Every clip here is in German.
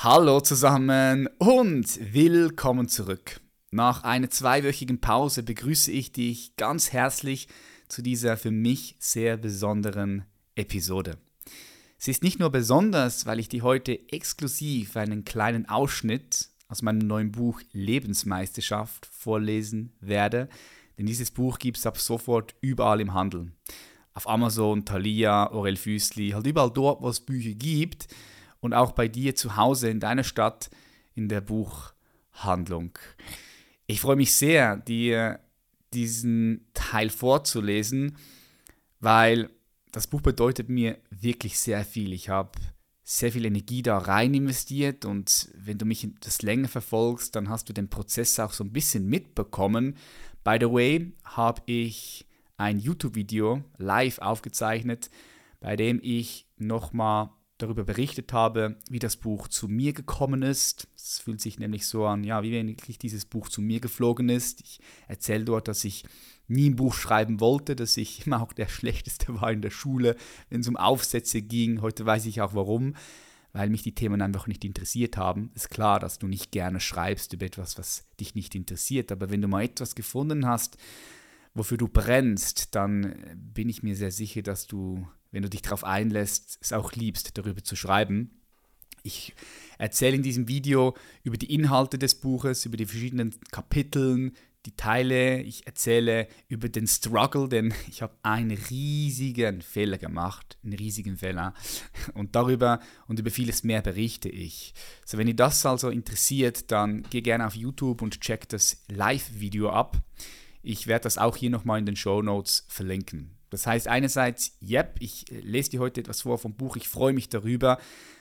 Hallo zusammen und willkommen zurück. Nach einer zweiwöchigen Pause begrüße ich dich ganz herzlich zu dieser für mich sehr besonderen Episode. Sie ist nicht nur besonders, weil ich dir heute exklusiv einen kleinen Ausschnitt aus meinem neuen Buch Lebensmeisterschaft vorlesen werde, denn dieses Buch gibt es ab sofort überall im Handel. Auf Amazon, Thalia, Orel Füßli, halt überall dort, wo es Bücher gibt und auch bei dir zu Hause in deiner Stadt in der Buchhandlung. Ich freue mich sehr, dir diesen Teil vorzulesen, weil das Buch bedeutet mir wirklich sehr viel. Ich habe sehr viel Energie da rein investiert und wenn du mich das länger verfolgst, dann hast du den Prozess auch so ein bisschen mitbekommen. By the way, habe ich ein YouTube-Video live aufgezeichnet, bei dem ich nochmal darüber berichtet habe, wie das Buch zu mir gekommen ist. Es fühlt sich nämlich so an, ja, wie wirklich dieses Buch zu mir geflogen ist. Ich erzähle dort, dass ich nie ein Buch schreiben wollte, dass ich immer auch der Schlechteste war in der Schule, wenn es um Aufsätze ging. Heute weiß ich auch warum, weil mich die Themen einfach nicht interessiert haben. Ist klar, dass du nicht gerne schreibst über etwas, was dich nicht interessiert, aber wenn du mal etwas gefunden hast, wofür du brennst, dann bin ich mir sehr sicher, dass du wenn du dich darauf einlässt, es auch liebst, darüber zu schreiben. Ich erzähle in diesem Video über die Inhalte des Buches, über die verschiedenen Kapiteln, die Teile. Ich erzähle über den Struggle, denn ich habe einen riesigen Fehler gemacht, einen riesigen Fehler. Und darüber und über vieles mehr berichte ich. So, wenn ihr das also interessiert, dann geh gerne auf YouTube und check das Live-Video ab. Ich werde das auch hier nochmal in den Show Notes verlinken. Das heißt einerseits, yep, ich äh, lese dir heute etwas vor vom Buch, ich freue mich darüber.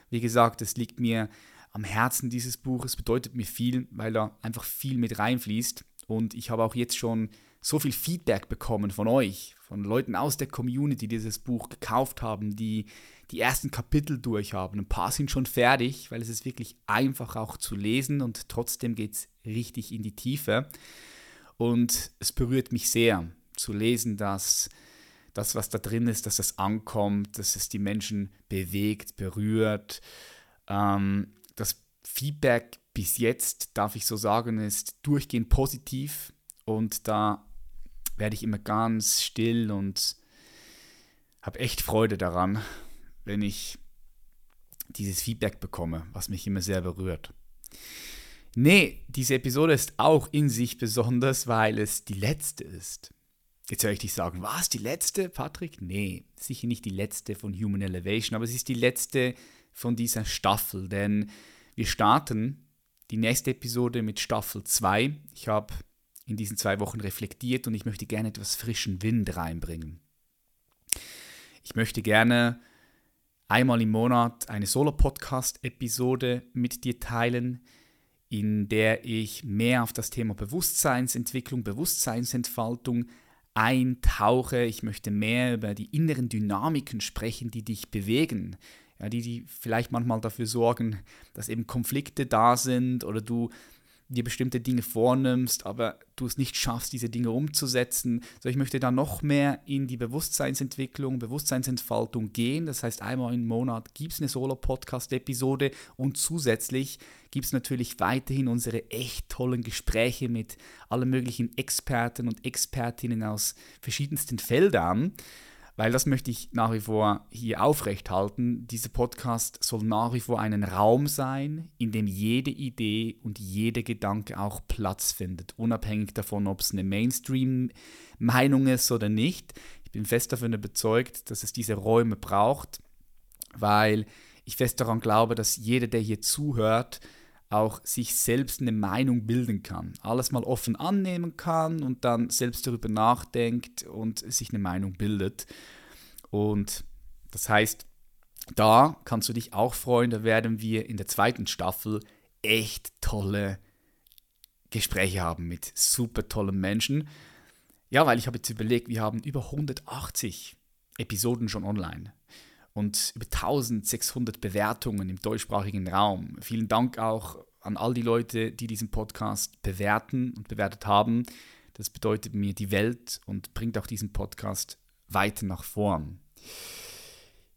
Wie gesagt, es liegt mir am Herzen dieses Buches, bedeutet mir viel, weil da einfach viel mit reinfließt. Und ich habe auch jetzt schon so viel Feedback bekommen von euch, von Leuten aus der Community, die dieses Buch gekauft haben, die die ersten Kapitel durchhaben. Ein paar sind schon fertig, weil es ist wirklich einfach auch zu lesen und trotzdem geht es richtig in die Tiefe. Und es berührt mich sehr zu lesen, dass das, was da drin ist, dass es ankommt, dass es die Menschen bewegt, berührt. Ähm, das Feedback bis jetzt, darf ich so sagen, ist durchgehend positiv und da werde ich immer ganz still und habe echt Freude daran, wenn ich dieses Feedback bekomme, was mich immer sehr berührt. Nee, diese Episode ist auch in sich besonders, weil es die letzte ist. Jetzt höre ich dich sagen, was, die letzte, Patrick? Nee, sicher nicht die letzte von Human Elevation, aber es ist die letzte von dieser Staffel, denn wir starten die nächste Episode mit Staffel 2. Ich habe in diesen zwei Wochen reflektiert und ich möchte gerne etwas frischen Wind reinbringen. Ich möchte gerne einmal im Monat eine Solo-Podcast-Episode mit dir teilen, in der ich mehr auf das Thema Bewusstseinsentwicklung, Bewusstseinsentfaltung eintauche. Ich möchte mehr über die inneren Dynamiken sprechen, die dich bewegen. Ja, die, die vielleicht manchmal dafür sorgen, dass eben Konflikte da sind oder du dir bestimmte Dinge vornimmst, aber du es nicht schaffst, diese Dinge umzusetzen. So, ich möchte da noch mehr in die Bewusstseinsentwicklung, Bewusstseinsentfaltung gehen. Das heißt, einmal im Monat gibt es eine Solo-Podcast-Episode und zusätzlich gibt es natürlich weiterhin unsere echt tollen Gespräche mit allen möglichen Experten und Expertinnen aus verschiedensten Feldern weil das möchte ich nach wie vor hier aufrechthalten. Dieser Podcast soll nach wie vor ein Raum sein, in dem jede Idee und jeder Gedanke auch Platz findet, unabhängig davon, ob es eine Mainstream-Meinung ist oder nicht. Ich bin fest davon überzeugt, dass es diese Räume braucht, weil ich fest daran glaube, dass jeder, der hier zuhört, auch sich selbst eine Meinung bilden kann. Alles mal offen annehmen kann und dann selbst darüber nachdenkt und sich eine Meinung bildet. Und das heißt, da kannst du dich auch freuen, da werden wir in der zweiten Staffel echt tolle Gespräche haben mit super tollen Menschen. Ja, weil ich habe jetzt überlegt, wir haben über 180 Episoden schon online und über 1600 Bewertungen im deutschsprachigen Raum. Vielen Dank auch an all die Leute, die diesen Podcast bewerten und bewertet haben. Das bedeutet mir die Welt und bringt auch diesen Podcast weiter nach vorn.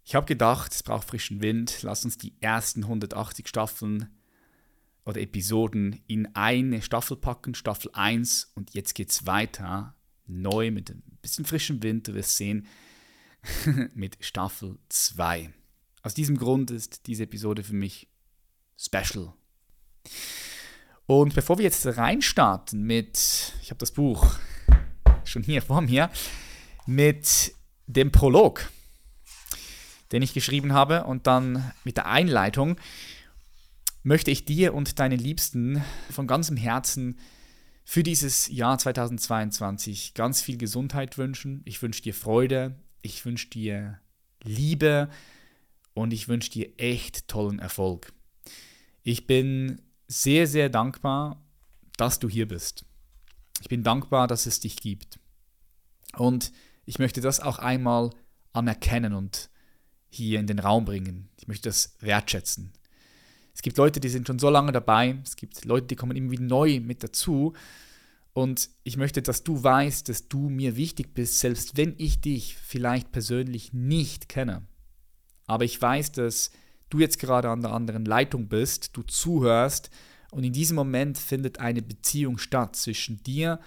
Ich habe gedacht, es braucht frischen Wind. Lass uns die ersten 180 Staffeln oder Episoden in eine Staffel packen, Staffel 1. Und jetzt geht es weiter, neu mit ein bisschen frischem Wind. Du wirst sehen, mit Staffel 2. Aus diesem Grund ist diese Episode für mich special. Und bevor wir jetzt reinstarten mit, ich habe das Buch schon hier vor mir, mit dem Prolog den ich geschrieben habe. Und dann mit der Einleitung möchte ich dir und deinen Liebsten von ganzem Herzen für dieses Jahr 2022 ganz viel Gesundheit wünschen. Ich wünsche dir Freude, ich wünsche dir Liebe und ich wünsche dir echt tollen Erfolg. Ich bin sehr, sehr dankbar, dass du hier bist. Ich bin dankbar, dass es dich gibt. Und ich möchte das auch einmal anerkennen und hier in den Raum bringen. Ich möchte das wertschätzen. Es gibt Leute, die sind schon so lange dabei. Es gibt Leute, die kommen wieder neu mit dazu. Und ich möchte, dass du weißt, dass du mir wichtig bist, selbst wenn ich dich vielleicht persönlich nicht kenne. Aber ich weiß, dass du jetzt gerade an der anderen Leitung bist, du zuhörst und in diesem Moment findet eine Beziehung statt zwischen dir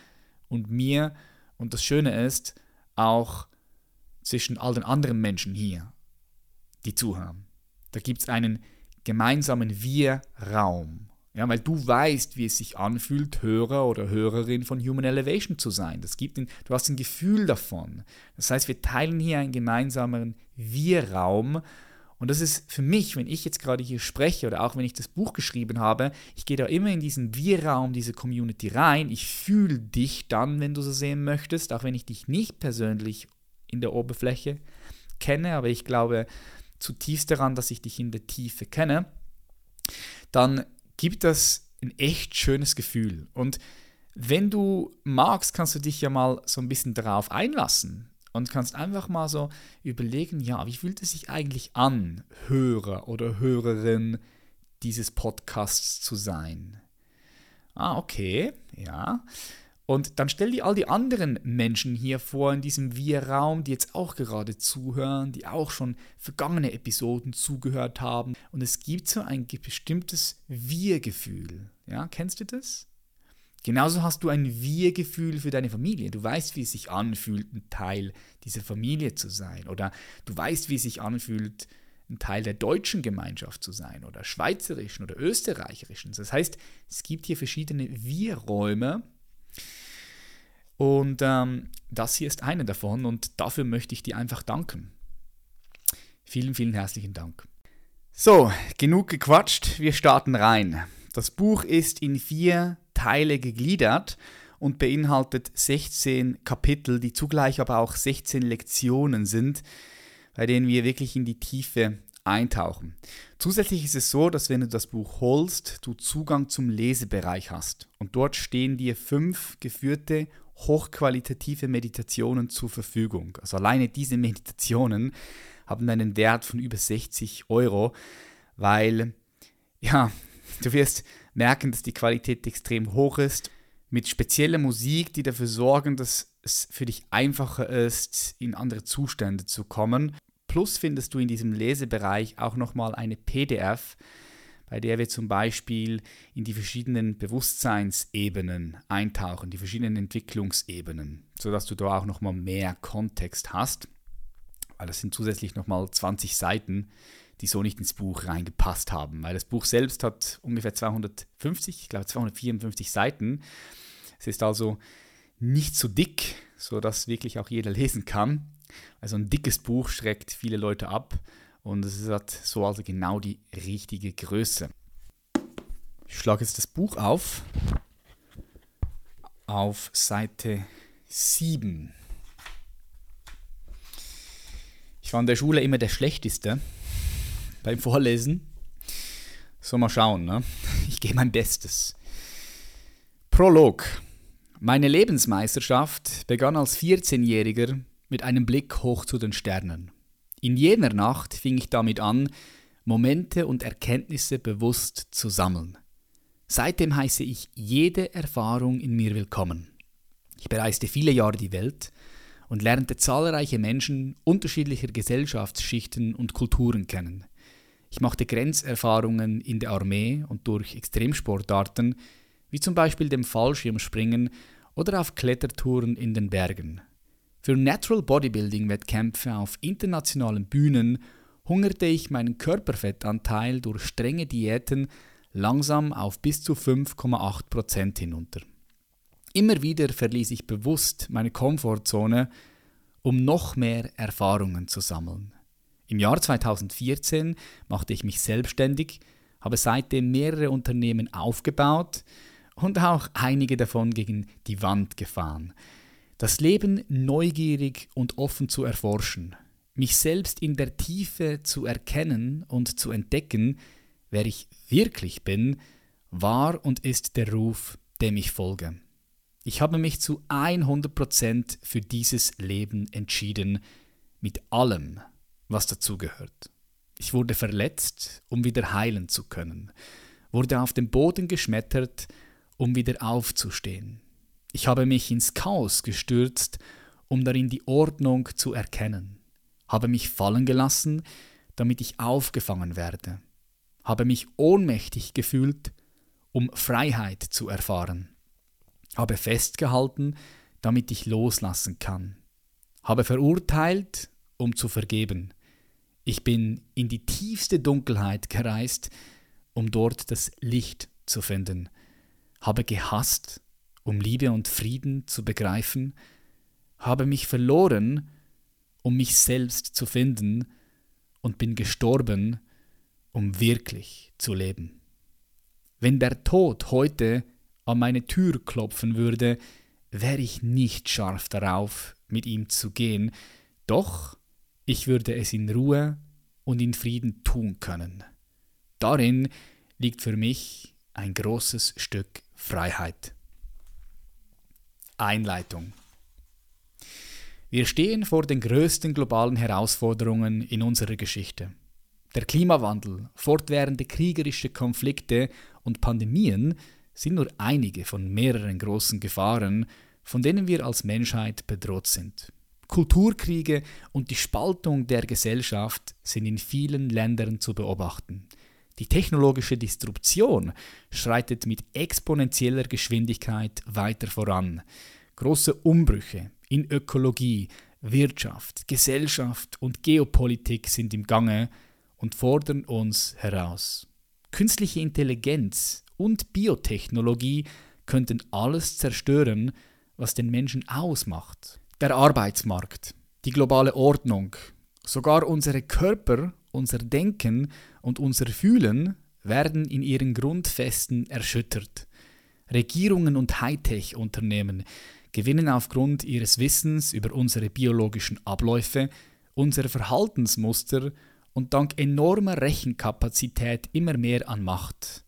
und mir. Und das Schöne ist auch zwischen all den anderen Menschen hier die zuhören. Da gibt es einen gemeinsamen Wir-Raum. Ja, weil du weißt, wie es sich anfühlt, Hörer oder Hörerin von Human Elevation zu sein. Das gibt ein, du hast ein Gefühl davon. Das heißt, wir teilen hier einen gemeinsamen Wir-Raum. Und das ist für mich, wenn ich jetzt gerade hier spreche oder auch wenn ich das Buch geschrieben habe, ich gehe da immer in diesen Wir-Raum, diese Community rein. Ich fühle dich dann, wenn du so sehen möchtest, auch wenn ich dich nicht persönlich in der Oberfläche kenne. Aber ich glaube, zutiefst daran, dass ich dich in der Tiefe kenne, dann gibt das ein echt schönes Gefühl. Und wenn du magst, kannst du dich ja mal so ein bisschen darauf einlassen und kannst einfach mal so überlegen, ja, wie fühlt es sich eigentlich an, Hörer oder Hörerin dieses Podcasts zu sein? Ah, okay, ja. Und dann stell dir all die anderen Menschen hier vor in diesem Wir-Raum, die jetzt auch gerade zuhören, die auch schon vergangene Episoden zugehört haben. Und es gibt so ein bestimmtes Wir-Gefühl. Ja, kennst du das? Genauso hast du ein Wir-Gefühl für deine Familie. Du weißt, wie es sich anfühlt, ein Teil dieser Familie zu sein. Oder du weißt, wie es sich anfühlt, ein Teil der deutschen Gemeinschaft zu sein. Oder schweizerischen oder österreicherischen. Das heißt, es gibt hier verschiedene Wir-Räume und ähm, das hier ist eine davon und dafür möchte ich dir einfach danken. Vielen, vielen herzlichen Dank. So, genug gequatscht, wir starten rein. Das Buch ist in vier Teile gegliedert und beinhaltet 16 Kapitel, die zugleich aber auch 16 Lektionen sind, bei denen wir wirklich in die Tiefe eintauchen. Zusätzlich ist es so, dass wenn du das Buch holst, du Zugang zum Lesebereich hast. Und dort stehen dir fünf geführte hochqualitative Meditationen zur Verfügung. Also alleine diese Meditationen haben einen Wert von über 60 Euro, weil ja, du wirst merken, dass die Qualität extrem hoch ist. Mit spezieller Musik, die dafür sorgen, dass es für dich einfacher ist, in andere Zustände zu kommen. Plus findest du in diesem Lesebereich auch nochmal eine PDF, bei der wir zum Beispiel in die verschiedenen Bewusstseinsebenen eintauchen, die verschiedenen Entwicklungsebenen, sodass du da auch nochmal mehr Kontext hast. Weil das sind zusätzlich nochmal 20 Seiten, die so nicht ins Buch reingepasst haben. Weil das Buch selbst hat ungefähr 250, ich glaube 254 Seiten. Es ist also nicht so dick, sodass wirklich auch jeder lesen kann. Also ein dickes Buch schreckt viele Leute ab und es hat so also genau die richtige Größe. Ich schlage jetzt das Buch auf. Auf Seite 7. Ich war in der Schule immer der Schlechteste beim Vorlesen. So, mal schauen. Ne? Ich gebe mein Bestes. Prolog. Meine Lebensmeisterschaft begann als 14-Jähriger mit einem Blick hoch zu den Sternen. In jener Nacht fing ich damit an, Momente und Erkenntnisse bewusst zu sammeln. Seitdem heiße ich jede Erfahrung in mir willkommen. Ich bereiste viele Jahre die Welt und lernte zahlreiche Menschen unterschiedlicher Gesellschaftsschichten und Kulturen kennen. Ich machte Grenzerfahrungen in der Armee und durch Extremsportarten, wie zum Beispiel dem Fallschirmspringen oder auf Klettertouren in den Bergen. Für Natural Bodybuilding Wettkämpfe auf internationalen Bühnen hungerte ich meinen Körperfettanteil durch strenge Diäten langsam auf bis zu 5,8% hinunter. Immer wieder verließ ich bewusst meine Komfortzone, um noch mehr Erfahrungen zu sammeln. Im Jahr 2014 machte ich mich selbstständig, habe seitdem mehrere Unternehmen aufgebaut und auch einige davon gegen die Wand gefahren. Das Leben neugierig und offen zu erforschen, mich selbst in der Tiefe zu erkennen und zu entdecken, wer ich wirklich bin, war und ist der Ruf, dem ich folge. Ich habe mich zu 100% für dieses Leben entschieden, mit allem, was dazugehört. Ich wurde verletzt, um wieder heilen zu können, wurde auf den Boden geschmettert, um wieder aufzustehen. Ich habe mich ins Chaos gestürzt, um darin die Ordnung zu erkennen, habe mich fallen gelassen, damit ich aufgefangen werde, habe mich ohnmächtig gefühlt, um Freiheit zu erfahren. Habe festgehalten, damit ich loslassen kann, habe verurteilt, um zu vergeben. Ich bin in die tiefste Dunkelheit gereist, um dort das Licht zu finden, habe gehasst, um Liebe und Frieden zu begreifen, habe mich verloren, um mich selbst zu finden, und bin gestorben, um wirklich zu leben. Wenn der Tod heute an meine Tür klopfen würde, wäre ich nicht scharf darauf, mit ihm zu gehen, doch ich würde es in Ruhe und in Frieden tun können. Darin liegt für mich ein großes Stück Freiheit. Einleitung Wir stehen vor den größten globalen Herausforderungen in unserer Geschichte. Der Klimawandel, fortwährende kriegerische Konflikte und Pandemien sind nur einige von mehreren großen Gefahren, von denen wir als Menschheit bedroht sind. Kulturkriege und die Spaltung der Gesellschaft sind in vielen Ländern zu beobachten. Die technologische Disruption schreitet mit exponentieller Geschwindigkeit weiter voran. Große Umbrüche in Ökologie, Wirtschaft, Gesellschaft und Geopolitik sind im Gange und fordern uns heraus. Künstliche Intelligenz und Biotechnologie könnten alles zerstören, was den Menschen ausmacht. Der Arbeitsmarkt, die globale Ordnung, sogar unsere Körper, unser Denken und unser Fühlen werden in ihren Grundfesten erschüttert. Regierungen und Hightech-Unternehmen gewinnen aufgrund ihres Wissens über unsere biologischen Abläufe, unsere Verhaltensmuster und dank enormer Rechenkapazität immer mehr an Macht.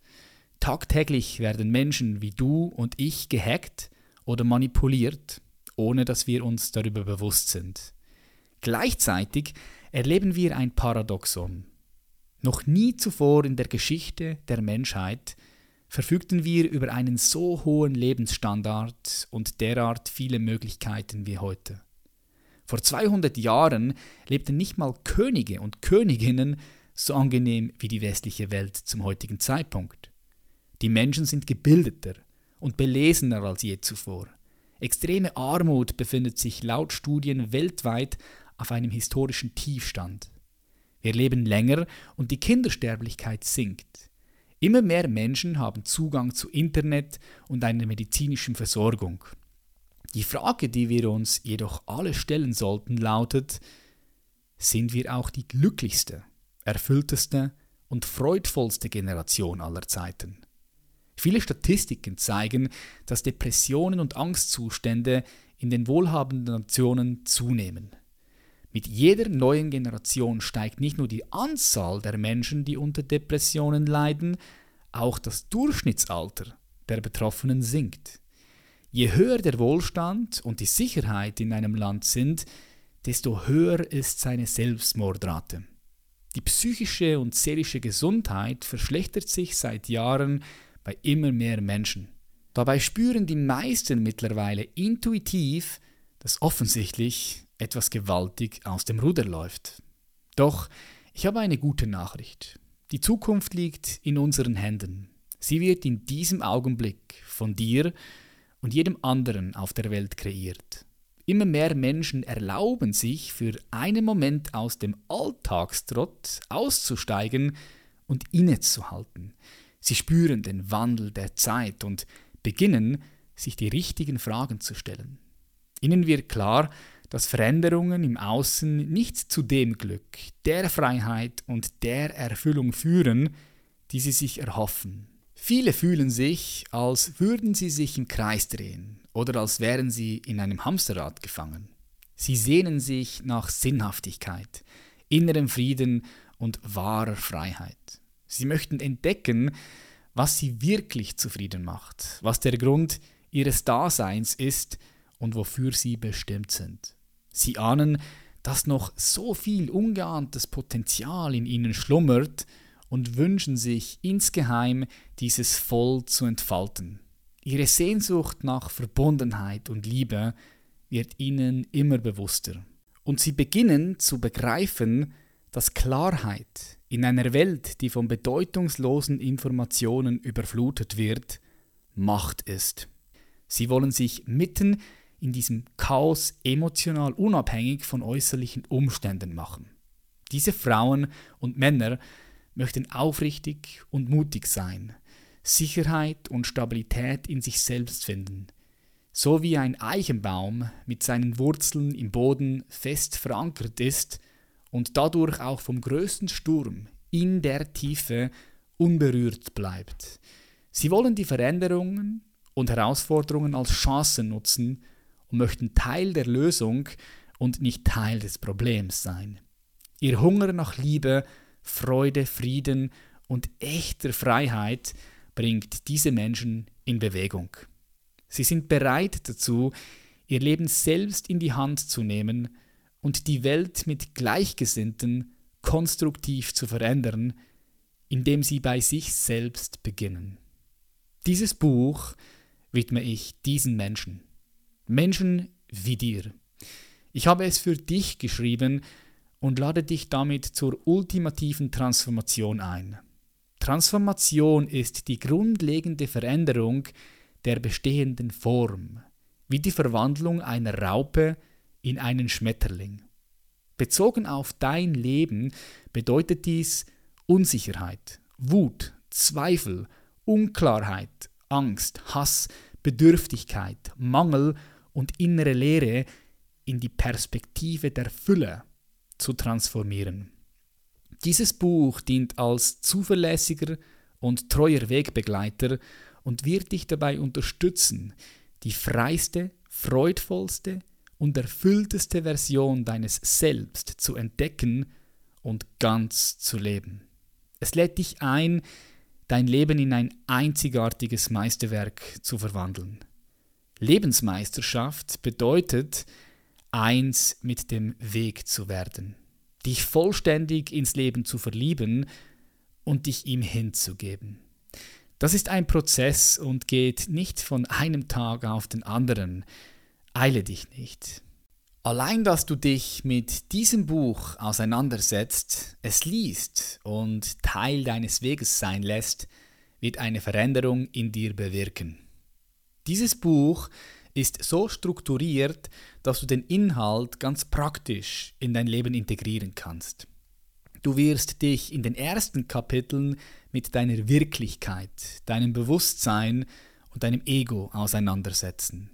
Tagtäglich werden Menschen wie du und ich gehackt oder manipuliert, ohne dass wir uns darüber bewusst sind. Gleichzeitig erleben wir ein Paradoxon. Noch nie zuvor in der Geschichte der Menschheit verfügten wir über einen so hohen Lebensstandard und derart viele Möglichkeiten wie heute. Vor 200 Jahren lebten nicht mal Könige und Königinnen so angenehm wie die westliche Welt zum heutigen Zeitpunkt. Die Menschen sind gebildeter und belesener als je zuvor. Extreme Armut befindet sich laut Studien weltweit auf einem historischen Tiefstand. Wir leben länger und die Kindersterblichkeit sinkt. Immer mehr Menschen haben Zugang zu Internet und einer medizinischen Versorgung. Die Frage, die wir uns jedoch alle stellen sollten, lautet, sind wir auch die glücklichste, erfüllteste und freudvollste Generation aller Zeiten? Viele Statistiken zeigen, dass Depressionen und Angstzustände in den wohlhabenden Nationen zunehmen. Mit jeder neuen Generation steigt nicht nur die Anzahl der Menschen, die unter Depressionen leiden, auch das Durchschnittsalter der Betroffenen sinkt. Je höher der Wohlstand und die Sicherheit in einem Land sind, desto höher ist seine Selbstmordrate. Die psychische und seelische Gesundheit verschlechtert sich seit Jahren bei immer mehr Menschen. Dabei spüren die meisten mittlerweile intuitiv, dass offensichtlich etwas gewaltig aus dem Ruder läuft. Doch ich habe eine gute Nachricht. Die Zukunft liegt in unseren Händen. Sie wird in diesem Augenblick von dir und jedem anderen auf der Welt kreiert. Immer mehr Menschen erlauben sich für einen Moment aus dem Alltagstrott auszusteigen und innezuhalten. Sie spüren den Wandel der Zeit und beginnen, sich die richtigen Fragen zu stellen. Ihnen wird klar, dass Veränderungen im Außen nicht zu dem Glück, der Freiheit und der Erfüllung führen, die sie sich erhoffen. Viele fühlen sich, als würden sie sich im Kreis drehen oder als wären sie in einem Hamsterrad gefangen. Sie sehnen sich nach Sinnhaftigkeit, innerem Frieden und wahrer Freiheit. Sie möchten entdecken, was sie wirklich zufrieden macht, was der Grund ihres Daseins ist und wofür sie bestimmt sind. Sie ahnen, dass noch so viel ungeahntes Potenzial in ihnen schlummert und wünschen sich insgeheim dieses voll zu entfalten. Ihre Sehnsucht nach Verbundenheit und Liebe wird ihnen immer bewusster. Und sie beginnen zu begreifen, dass Klarheit in einer Welt, die von bedeutungslosen Informationen überflutet wird, Macht ist. Sie wollen sich mitten in diesem Chaos emotional unabhängig von äußerlichen Umständen machen. Diese Frauen und Männer möchten aufrichtig und mutig sein, Sicherheit und Stabilität in sich selbst finden, so wie ein Eichenbaum mit seinen Wurzeln im Boden fest verankert ist und dadurch auch vom größten Sturm in der Tiefe unberührt bleibt. Sie wollen die Veränderungen und Herausforderungen als Chancen nutzen und möchten Teil der Lösung und nicht Teil des Problems sein. Ihr Hunger nach Liebe, Freude, Frieden und echter Freiheit bringt diese Menschen in Bewegung. Sie sind bereit dazu, ihr Leben selbst in die Hand zu nehmen und die Welt mit Gleichgesinnten konstruktiv zu verändern, indem sie bei sich selbst beginnen. Dieses Buch widme ich diesen Menschen. Menschen wie dir. Ich habe es für dich geschrieben und lade dich damit zur ultimativen Transformation ein. Transformation ist die grundlegende Veränderung der bestehenden Form, wie die Verwandlung einer Raupe in einen Schmetterling. Bezogen auf dein Leben bedeutet dies Unsicherheit, Wut, Zweifel, Unklarheit, Angst, Hass, Bedürftigkeit, Mangel und innere Leere in die Perspektive der Fülle zu transformieren. Dieses Buch dient als zuverlässiger und treuer Wegbegleiter und wird dich dabei unterstützen, die freiste, freudvollste und erfüllteste Version deines Selbst zu entdecken und ganz zu leben. Es lädt dich ein, dein Leben in ein einzigartiges Meisterwerk zu verwandeln. Lebensmeisterschaft bedeutet, eins mit dem Weg zu werden, dich vollständig ins Leben zu verlieben und dich ihm hinzugeben. Das ist ein Prozess und geht nicht von einem Tag auf den anderen. Eile dich nicht. Allein, dass du dich mit diesem Buch auseinandersetzt, es liest und Teil deines Weges sein lässt, wird eine Veränderung in dir bewirken. Dieses Buch ist so strukturiert, dass du den Inhalt ganz praktisch in dein Leben integrieren kannst. Du wirst dich in den ersten Kapiteln mit deiner Wirklichkeit, deinem Bewusstsein und deinem Ego auseinandersetzen.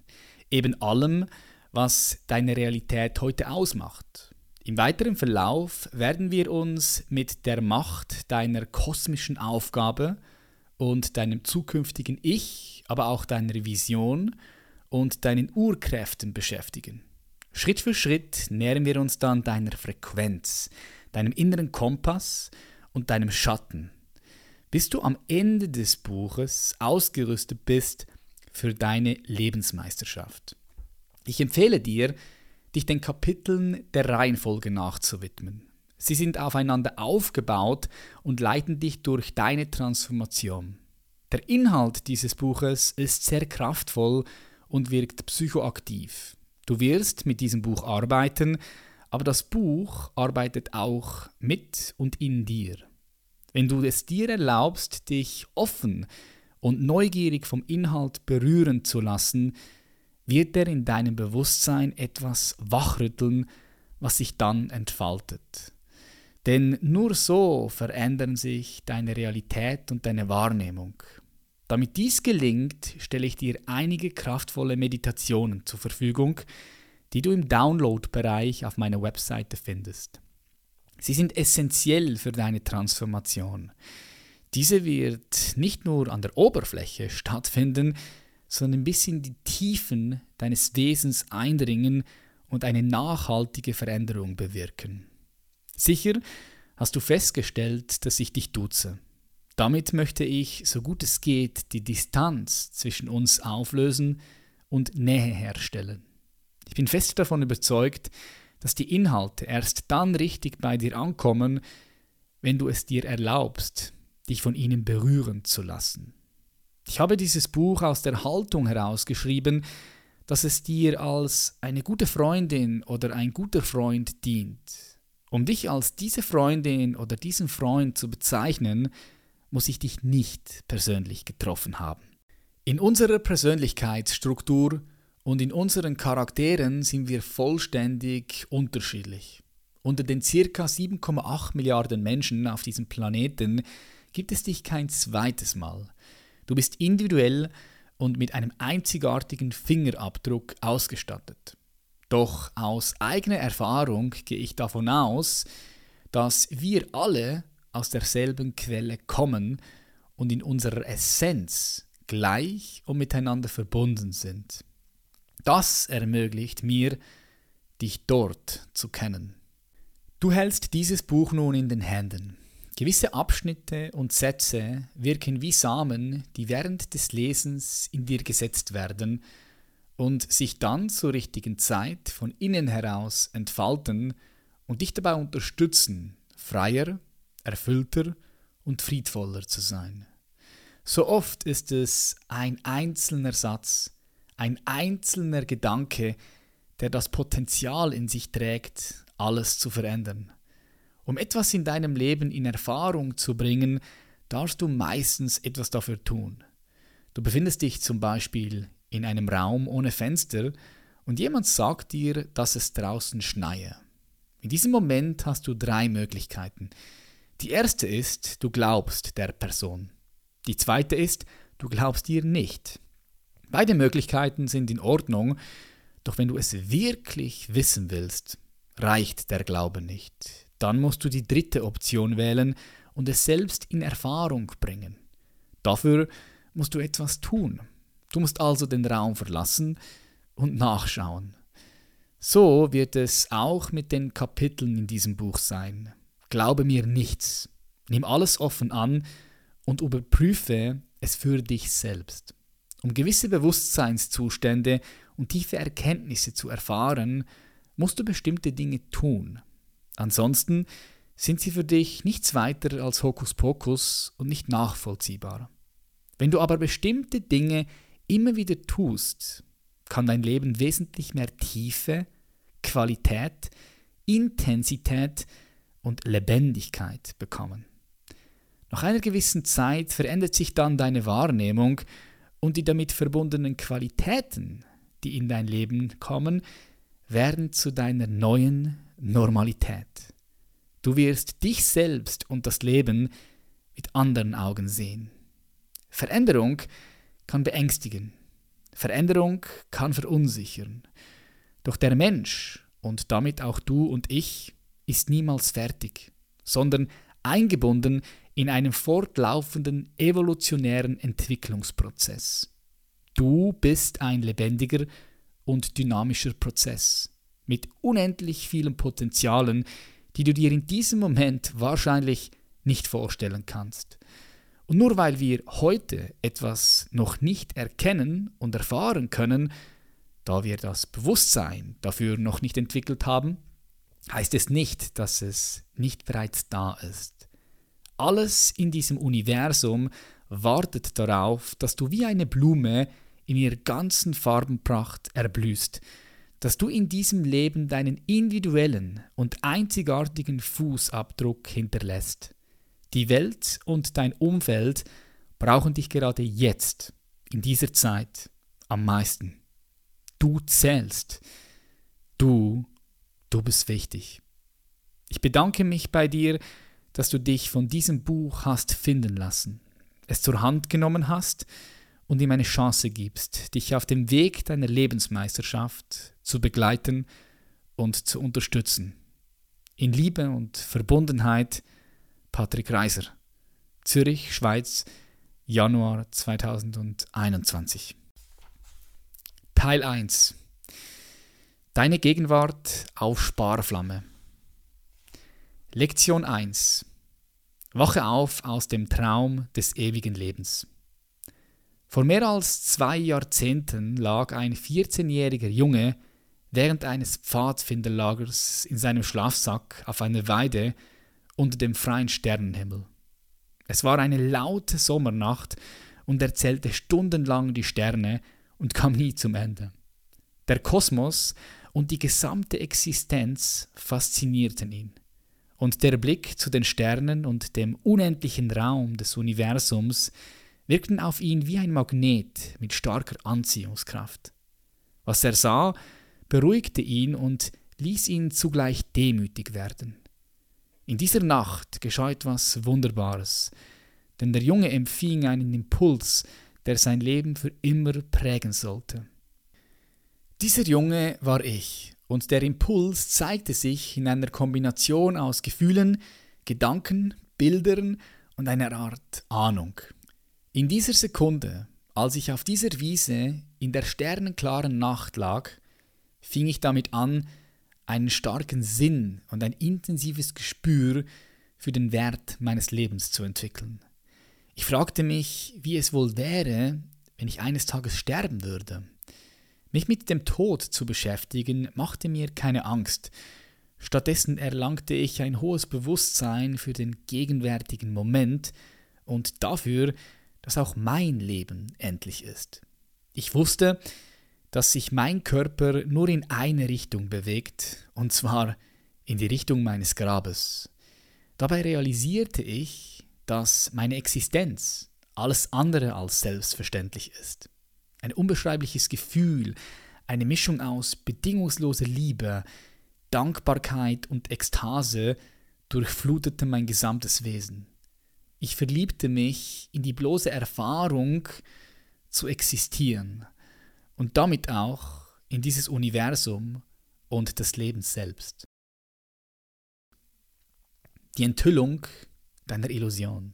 Eben allem, was deine Realität heute ausmacht. Im weiteren Verlauf werden wir uns mit der Macht deiner kosmischen Aufgabe und deinem zukünftigen Ich, aber auch deiner Vision und deinen Urkräften beschäftigen. Schritt für Schritt nähern wir uns dann deiner Frequenz, deinem inneren Kompass und deinem Schatten, bis du am Ende des Buches ausgerüstet bist für deine Lebensmeisterschaft. Ich empfehle dir, dich den Kapiteln der Reihenfolge nachzuwidmen. Sie sind aufeinander aufgebaut und leiten dich durch deine Transformation. Der Inhalt dieses Buches ist sehr kraftvoll und wirkt psychoaktiv. Du wirst mit diesem Buch arbeiten, aber das Buch arbeitet auch mit und in dir. Wenn du es dir erlaubst, dich offen und neugierig vom Inhalt berühren zu lassen, wird er in deinem Bewusstsein etwas wachrütteln, was sich dann entfaltet. Denn nur so verändern sich deine Realität und deine Wahrnehmung. Damit dies gelingt, stelle ich dir einige kraftvolle Meditationen zur Verfügung, die du im Download-Bereich auf meiner Webseite findest. Sie sind essentiell für deine Transformation. Diese wird nicht nur an der Oberfläche stattfinden, sondern bis in die Tiefen deines Wesens eindringen und eine nachhaltige Veränderung bewirken. Sicher hast du festgestellt, dass ich dich duze. Damit möchte ich, so gut es geht, die Distanz zwischen uns auflösen und Nähe herstellen. Ich bin fest davon überzeugt, dass die Inhalte erst dann richtig bei dir ankommen, wenn du es dir erlaubst, dich von ihnen berühren zu lassen. Ich habe dieses Buch aus der Haltung herausgeschrieben, dass es dir als eine gute Freundin oder ein guter Freund dient. Um dich als diese Freundin oder diesen Freund zu bezeichnen, muss ich dich nicht persönlich getroffen haben. In unserer Persönlichkeitsstruktur und in unseren Charakteren sind wir vollständig unterschiedlich. Unter den circa 7,8 Milliarden Menschen auf diesem Planeten gibt es dich kein zweites Mal. Du bist individuell und mit einem einzigartigen Fingerabdruck ausgestattet. Doch aus eigener Erfahrung gehe ich davon aus, dass wir alle aus derselben Quelle kommen und in unserer Essenz gleich und miteinander verbunden sind. Das ermöglicht mir, dich dort zu kennen. Du hältst dieses Buch nun in den Händen. Gewisse Abschnitte und Sätze wirken wie Samen, die während des Lesens in dir gesetzt werden und sich dann zur richtigen Zeit von innen heraus entfalten und dich dabei unterstützen, freier, erfüllter und friedvoller zu sein. So oft ist es ein einzelner Satz, ein einzelner Gedanke, der das Potenzial in sich trägt, alles zu verändern. Um etwas in deinem Leben in Erfahrung zu bringen, darfst du meistens etwas dafür tun. Du befindest dich zum Beispiel in einem Raum ohne Fenster und jemand sagt dir, dass es draußen schneie. In diesem Moment hast du drei Möglichkeiten. Die erste ist, du glaubst der Person. Die zweite ist, du glaubst ihr nicht. Beide Möglichkeiten sind in Ordnung, doch wenn du es wirklich wissen willst, reicht der Glaube nicht. Dann musst du die dritte Option wählen und es selbst in Erfahrung bringen. Dafür musst du etwas tun. Du musst also den Raum verlassen und nachschauen. So wird es auch mit den Kapiteln in diesem Buch sein. Glaube mir nichts. Nimm alles offen an und überprüfe es für dich selbst. Um gewisse Bewusstseinszustände und tiefe Erkenntnisse zu erfahren, musst du bestimmte Dinge tun. Ansonsten sind sie für dich nichts weiter als Hokuspokus und nicht nachvollziehbar. Wenn du aber bestimmte Dinge immer wieder tust, kann dein Leben wesentlich mehr Tiefe, Qualität, Intensität und Lebendigkeit bekommen. Nach einer gewissen Zeit verändert sich dann deine Wahrnehmung und die damit verbundenen Qualitäten, die in dein Leben kommen, werden zu deiner neuen Normalität. Du wirst dich selbst und das Leben mit anderen Augen sehen. Veränderung kann beängstigen. Veränderung kann verunsichern. Doch der Mensch und damit auch du und ich ist niemals fertig, sondern eingebunden in einem fortlaufenden evolutionären Entwicklungsprozess. Du bist ein lebendiger und dynamischer Prozess mit unendlich vielen Potenzialen, die du dir in diesem Moment wahrscheinlich nicht vorstellen kannst. Und nur weil wir heute etwas noch nicht erkennen und erfahren können, da wir das Bewusstsein dafür noch nicht entwickelt haben, heißt es nicht, dass es nicht bereits da ist. Alles in diesem Universum wartet darauf, dass du wie eine Blume in ihrer ganzen Farbenpracht erblühst, dass du in diesem Leben deinen individuellen und einzigartigen Fußabdruck hinterlässt. Die Welt und dein Umfeld brauchen dich gerade jetzt, in dieser Zeit, am meisten. Du zählst. Du, du bist wichtig. Ich bedanke mich bei dir, dass du dich von diesem Buch hast finden lassen, es zur Hand genommen hast und ihm eine Chance gibst, dich auf dem Weg deiner Lebensmeisterschaft zu begleiten und zu unterstützen. In Liebe und Verbundenheit, Patrick Reiser. Zürich, Schweiz, Januar 2021. Teil 1. Deine Gegenwart auf Sparflamme. Lektion 1. Wache auf aus dem Traum des ewigen Lebens. Vor mehr als zwei Jahrzehnten lag ein 14-jähriger Junge während eines Pfadfinderlagers in seinem Schlafsack auf einer Weide unter dem freien Sternenhimmel. Es war eine laute Sommernacht und er zählte stundenlang die Sterne und kam nie zum Ende. Der Kosmos und die gesamte Existenz faszinierten ihn. Und der Blick zu den Sternen und dem unendlichen Raum des Universums wirkten auf ihn wie ein Magnet mit starker Anziehungskraft. Was er sah, beruhigte ihn und ließ ihn zugleich demütig werden. In dieser Nacht geschah etwas Wunderbares, denn der Junge empfing einen Impuls, der sein Leben für immer prägen sollte. Dieser Junge war ich, und der Impuls zeigte sich in einer Kombination aus Gefühlen, Gedanken, Bildern und einer Art Ahnung. In dieser Sekunde, als ich auf dieser Wiese in der sternenklaren Nacht lag, fing ich damit an, einen starken Sinn und ein intensives Gespür für den Wert meines Lebens zu entwickeln. Ich fragte mich, wie es wohl wäre, wenn ich eines Tages sterben würde. Mich mit dem Tod zu beschäftigen, machte mir keine Angst. Stattdessen erlangte ich ein hohes Bewusstsein für den gegenwärtigen Moment und dafür, dass auch mein Leben endlich ist. Ich wusste, dass sich mein Körper nur in eine Richtung bewegt, und zwar in die Richtung meines Grabes. Dabei realisierte ich, dass meine Existenz alles andere als selbstverständlich ist. Ein unbeschreibliches Gefühl, eine Mischung aus bedingungsloser Liebe, Dankbarkeit und Ekstase durchflutete mein gesamtes Wesen. Ich verliebte mich in die bloße Erfahrung zu existieren und damit auch in dieses Universum und das Leben selbst. Die Enthüllung deiner Illusion.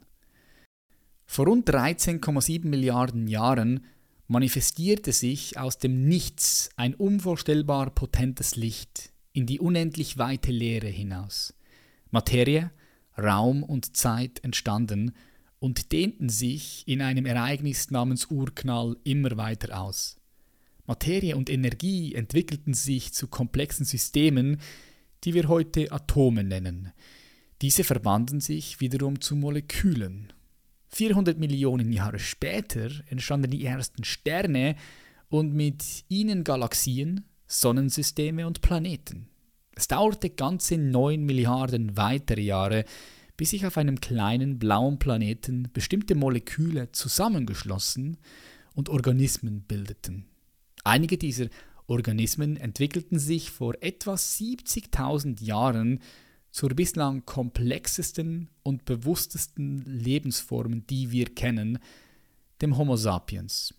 Vor rund 13,7 Milliarden Jahren manifestierte sich aus dem Nichts ein unvorstellbar potentes Licht in die unendlich weite Leere hinaus. Materie, Raum und Zeit entstanden und dehnten sich in einem Ereignis namens Urknall immer weiter aus. Materie und Energie entwickelten sich zu komplexen Systemen, die wir heute Atome nennen. Diese verbanden sich wiederum zu Molekülen. 400 Millionen Jahre später entstanden die ersten Sterne und mit ihnen Galaxien, Sonnensysteme und Planeten. Es dauerte ganze 9 Milliarden weitere Jahre, bis sich auf einem kleinen blauen Planeten bestimmte Moleküle zusammengeschlossen und Organismen bildeten. Einige dieser Organismen entwickelten sich vor etwa 70.000 Jahren zur bislang komplexesten und bewusstesten Lebensform, die wir kennen, dem Homo sapiens.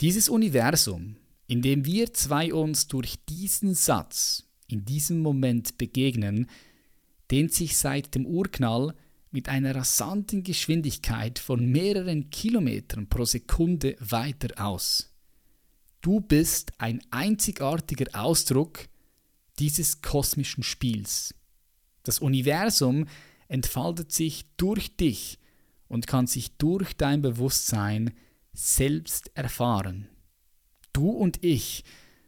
Dieses Universum, in dem wir zwei uns durch diesen Satz in diesem Moment begegnen, dehnt sich seit dem Urknall mit einer rasanten Geschwindigkeit von mehreren Kilometern pro Sekunde weiter aus. Du bist ein einzigartiger Ausdruck dieses kosmischen Spiels. Das Universum entfaltet sich durch dich und kann sich durch dein Bewusstsein selbst erfahren. Du und ich,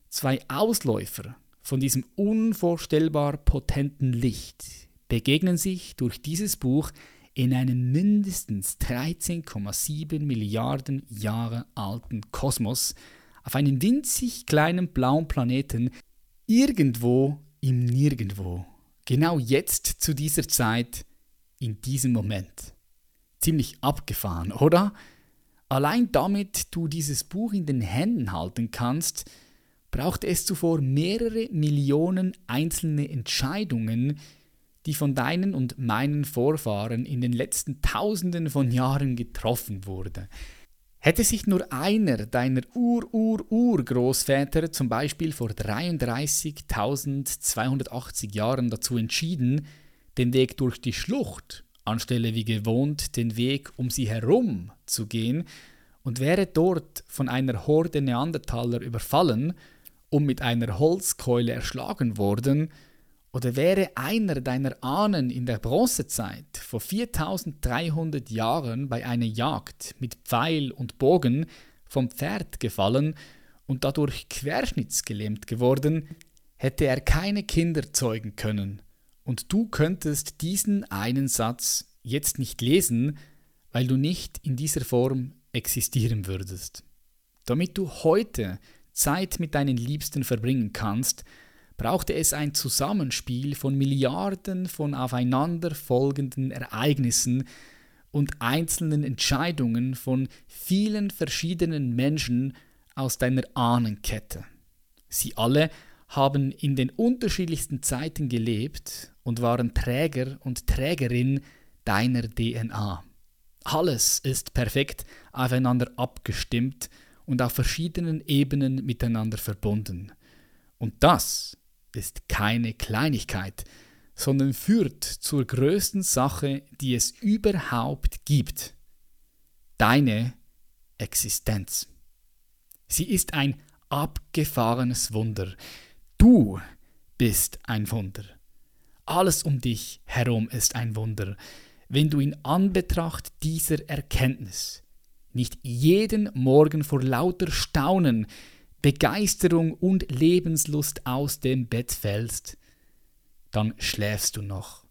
zwei Ausläufer von diesem unvorstellbar potenten Licht, begegnen sich durch dieses Buch in einem mindestens 13,7 Milliarden Jahre alten Kosmos auf einem winzig kleinen blauen Planeten irgendwo im Nirgendwo. Genau jetzt zu dieser Zeit, in diesem Moment. Ziemlich abgefahren, oder? Allein damit du dieses Buch in den Händen halten kannst, braucht es zuvor mehrere Millionen einzelne Entscheidungen, die von deinen und meinen Vorfahren in den letzten Tausenden von Jahren getroffen wurden. Hätte sich nur einer deiner Ur-Ur-Urgroßväter zum Beispiel vor 33.280 Jahren dazu entschieden, den Weg durch die Schlucht anstelle wie gewohnt den Weg um sie herum zu gehen und wäre dort von einer Horde Neandertaler überfallen und mit einer Holzkeule erschlagen worden, oder wäre einer deiner Ahnen in der Bronzezeit vor 4300 Jahren bei einer Jagd mit Pfeil und Bogen vom Pferd gefallen und dadurch querschnittsgelähmt geworden, hätte er keine Kinder zeugen können und du könntest diesen einen Satz jetzt nicht lesen, weil du nicht in dieser Form existieren würdest. Damit du heute Zeit mit deinen Liebsten verbringen kannst, brauchte es ein Zusammenspiel von Milliarden von aufeinanderfolgenden Ereignissen und einzelnen Entscheidungen von vielen verschiedenen Menschen aus deiner Ahnenkette. Sie alle haben in den unterschiedlichsten Zeiten gelebt und waren Träger und Trägerin deiner DNA. Alles ist perfekt aufeinander abgestimmt und auf verschiedenen Ebenen miteinander verbunden. Und das ist keine Kleinigkeit, sondern führt zur größten Sache, die es überhaupt gibt. Deine Existenz. Sie ist ein abgefahrenes Wunder. Du bist ein Wunder. Alles um dich herum ist ein Wunder, wenn du in Anbetracht dieser Erkenntnis nicht jeden Morgen vor lauter Staunen, Begeisterung und Lebenslust aus dem Bett fällst, dann schläfst du noch.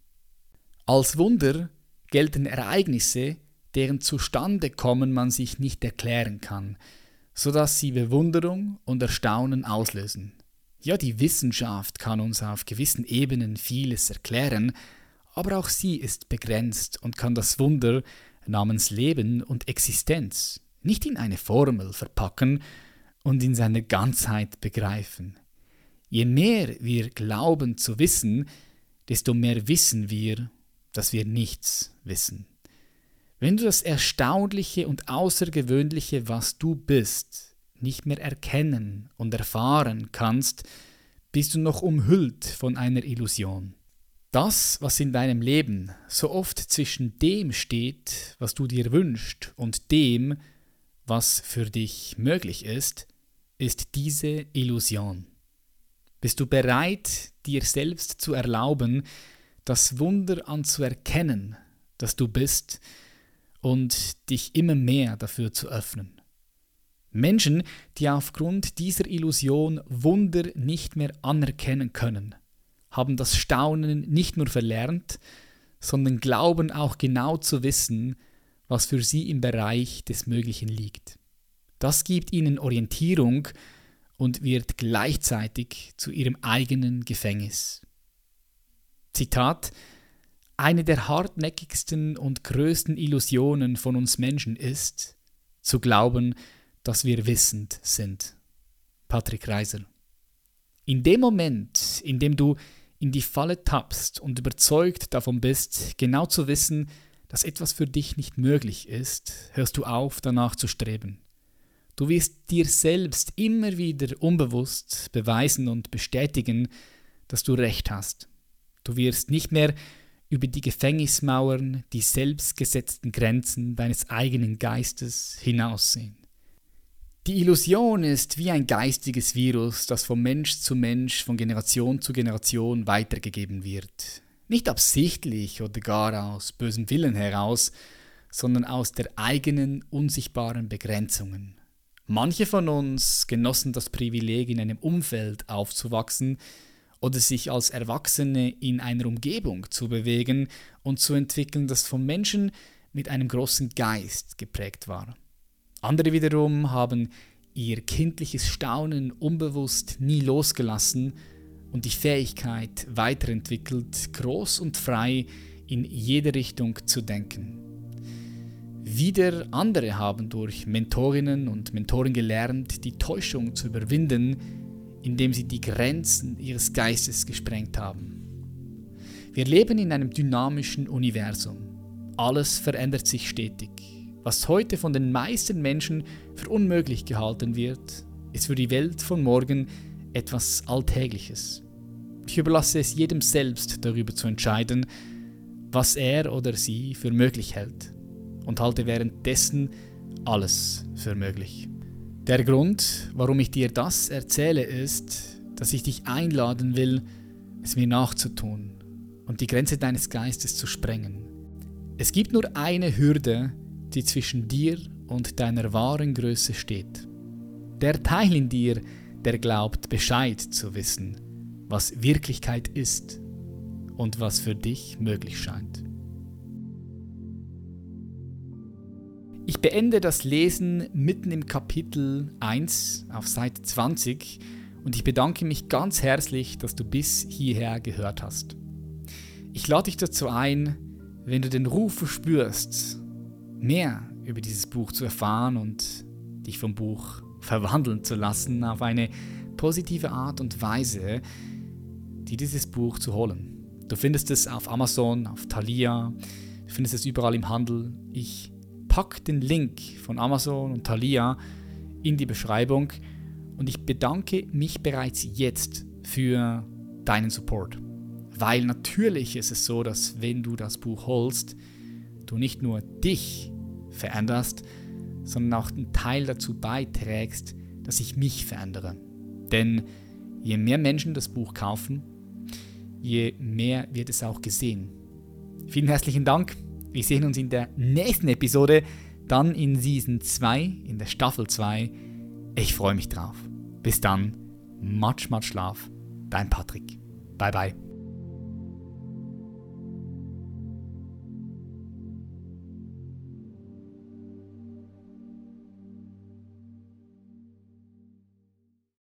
Als Wunder gelten Ereignisse, deren Zustandekommen man sich nicht erklären kann, so dass sie Bewunderung und Erstaunen auslösen. Ja, die Wissenschaft kann uns auf gewissen Ebenen vieles erklären, aber auch sie ist begrenzt und kann das Wunder namens Leben und Existenz nicht in eine Formel verpacken und in seiner Ganzheit begreifen. Je mehr wir glauben zu wissen, desto mehr wissen wir, dass wir nichts wissen. Wenn du das Erstaunliche und Außergewöhnliche, was du bist, nicht mehr erkennen und erfahren kannst, bist du noch umhüllt von einer Illusion. Das, was in deinem Leben so oft zwischen dem steht, was du dir wünschst, und dem, was für dich möglich ist, ist diese Illusion. Bist du bereit, dir selbst zu erlauben, das Wunder anzuerkennen, das du bist, und dich immer mehr dafür zu öffnen? Menschen, die aufgrund dieser Illusion Wunder nicht mehr anerkennen können, haben das Staunen nicht nur verlernt, sondern glauben auch genau zu wissen, was für sie im Bereich des Möglichen liegt. Das gibt ihnen Orientierung und wird gleichzeitig zu ihrem eigenen Gefängnis. Zitat Eine der hartnäckigsten und größten Illusionen von uns Menschen ist, zu glauben, dass wir wissend sind. Patrick Reiser. In dem Moment, in dem du in die Falle tappst und überzeugt davon bist, genau zu wissen, dass etwas für dich nicht möglich ist, hörst du auf, danach zu streben. Du wirst dir selbst immer wieder unbewusst beweisen und bestätigen, dass du recht hast. Du wirst nicht mehr über die Gefängnismauern, die selbstgesetzten Grenzen deines eigenen Geistes hinaussehen. Die Illusion ist wie ein geistiges Virus, das von Mensch zu Mensch, von Generation zu Generation weitergegeben wird. Nicht absichtlich oder gar aus bösem Willen heraus, sondern aus der eigenen unsichtbaren Begrenzungen. Manche von uns genossen das Privileg, in einem Umfeld aufzuwachsen oder sich als Erwachsene in einer Umgebung zu bewegen und zu entwickeln, das von Menschen mit einem großen Geist geprägt war. Andere wiederum haben ihr kindliches Staunen unbewusst nie losgelassen und die Fähigkeit weiterentwickelt, groß und frei in jede Richtung zu denken. Wieder andere haben durch Mentorinnen und Mentoren gelernt, die Täuschung zu überwinden, indem sie die Grenzen ihres Geistes gesprengt haben. Wir leben in einem dynamischen Universum. Alles verändert sich stetig. Was heute von den meisten Menschen für unmöglich gehalten wird, ist für die Welt von morgen etwas Alltägliches. Ich überlasse es jedem selbst darüber zu entscheiden, was er oder sie für möglich hält und halte währenddessen alles für möglich. Der Grund, warum ich dir das erzähle, ist, dass ich dich einladen will, es mir nachzutun und die Grenze deines Geistes zu sprengen. Es gibt nur eine Hürde, die zwischen dir und deiner wahren Größe steht. Der Teil in dir, der glaubt, Bescheid zu wissen, was Wirklichkeit ist und was für dich möglich scheint. Ich beende das Lesen mitten im Kapitel 1 auf Seite 20 und ich bedanke mich ganz herzlich, dass du bis hierher gehört hast. Ich lade dich dazu ein, wenn du den Ruf verspürst, mehr über dieses Buch zu erfahren und dich vom Buch verwandeln zu lassen auf eine positive Art und Weise, die dieses Buch zu holen. Du findest es auf Amazon, auf Thalia, du findest es überall im Handel. Ich packe den Link von Amazon und Thalia in die Beschreibung und ich bedanke mich bereits jetzt für deinen Support. Weil natürlich ist es so, dass wenn du das Buch holst, du nicht nur dich veränderst, sondern auch einen Teil dazu beiträgst, dass ich mich verändere. Denn je mehr Menschen das Buch kaufen, je mehr wird es auch gesehen. Vielen herzlichen Dank. Wir sehen uns in der nächsten Episode, dann in Season 2, in der Staffel 2. Ich freue mich drauf. Bis dann, much, much love. Dein Patrick. Bye, bye.